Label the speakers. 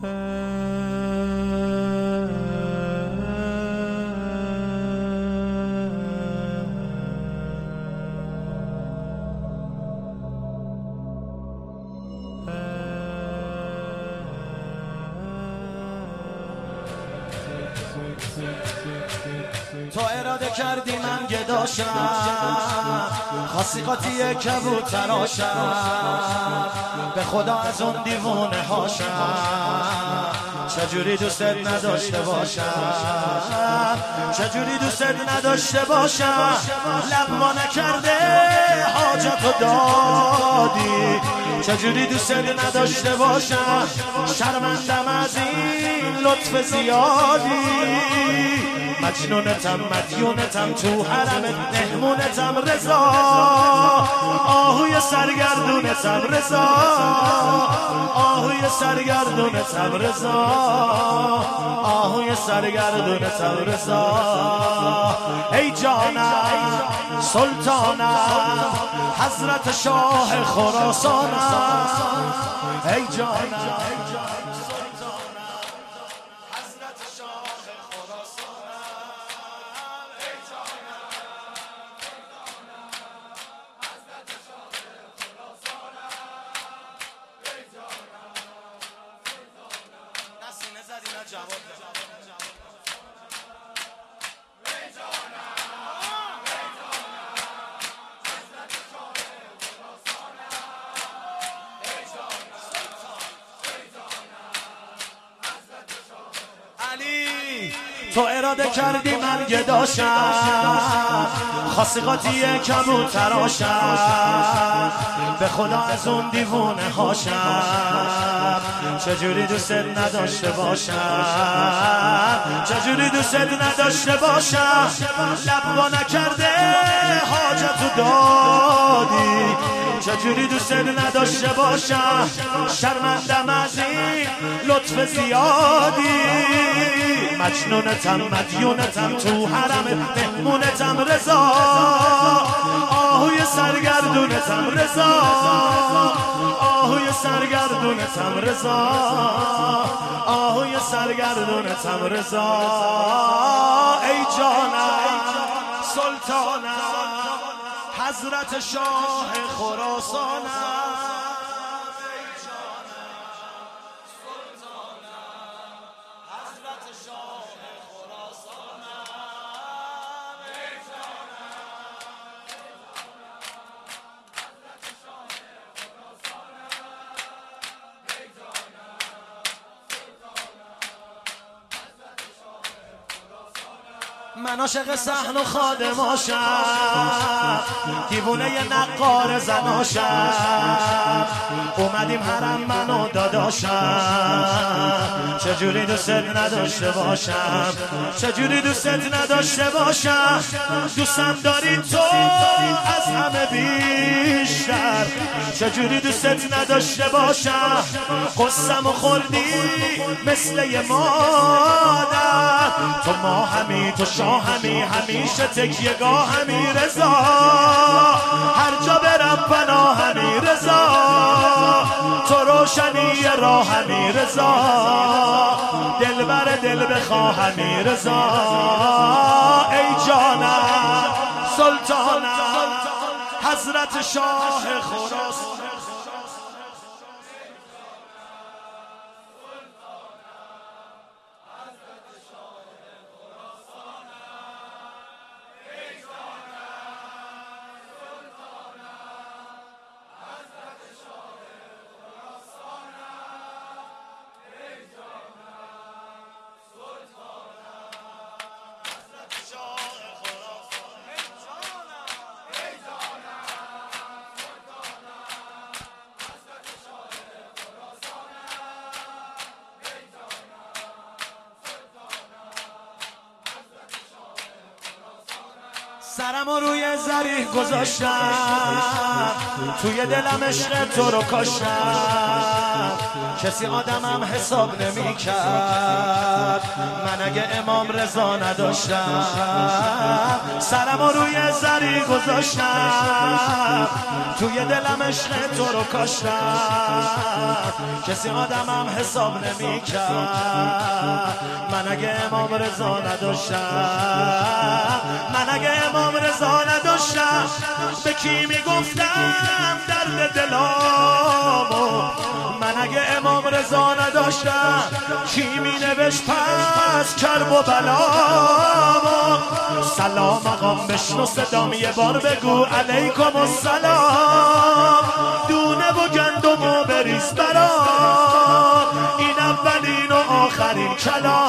Speaker 1: تو اراده کردی من گداشم خاصی قاطی کبوتراشم به خدا از اون دیوونه هاشم چجوری دوست نداشته باشم؟ چجوری دوست نداشته باشم؟ لب ما نکرده حاجت دادی. چجوری دوست نداشته باشم؟ شرمندم از این لطف زیادی. مجنونتم مدیونتم تو حرم مهمونتم رضا. آهوی سرگردونتم رضا. آهوی سرگردونتم رضا. آهوی سرگردونتم رضا. ای جانم سلطانم حضرت شاه خراسانم ای جانم تو اراده کردی من گداشم خاصیقاتی کبوتراشم به خدا از اون دیوونه هاشم. چجوری دوست نداشته باشم؟ چجوری دوست نداشته باشم؟ لب نکرده حاجت دادی. چجوری دوست نداشته باشم؟ شرمندم از این لطف زیادی. مجنونتم مدیونتم تو حرم مهمونتم رضا. آهوی سرگردونتم رضا. آهوی سرگردونتم رضا. آهوی سرگردونتم رضا. ای جانم سلطانم حضرت شاه خراسانم من عاشق سحن و خادماشم دیوونه ی نقار زناشم اومدیم حرم من و داداشم چجوری دوست نداشته باشم؟ چجوری دوست نداشته باشم؟ دوستم داری تو از همه بیشتر. چجوری دوست نداشته باشم؟ قصم و خوردی مثل یه مادر. تو ما همی تو همی همیشه تکیه گاه همی رضا. هر جا برم پناه همی رضا. تو روشنی راه همی رضا. دل بر دل بخواه همی رضا. ای جانم سلطانم حضرت شاه خراسان. سرم و روی زریح گذاشتم. توی دلم عشق تو رو کاشتم کسی آدمم حساب نمی کرد من اگه امام رضا نداشتم سرم و روی زریح گذاشتم. توی دلم عشق تو رو کاشتم کسی آدمم حساب نمی کرد من اگه امام رضا نداشتم من اگه امام رضا نداشتم به کی می‌گفتم درد دلامو؟ من اگه امام رضا نداشتم کی می نوشت پس کرب و بلامو؟ سلام آقام بشنو صدام یه بار بگو علیکم السلام. دونه و گندم و بریز برام. این اولین و آخرین کلام.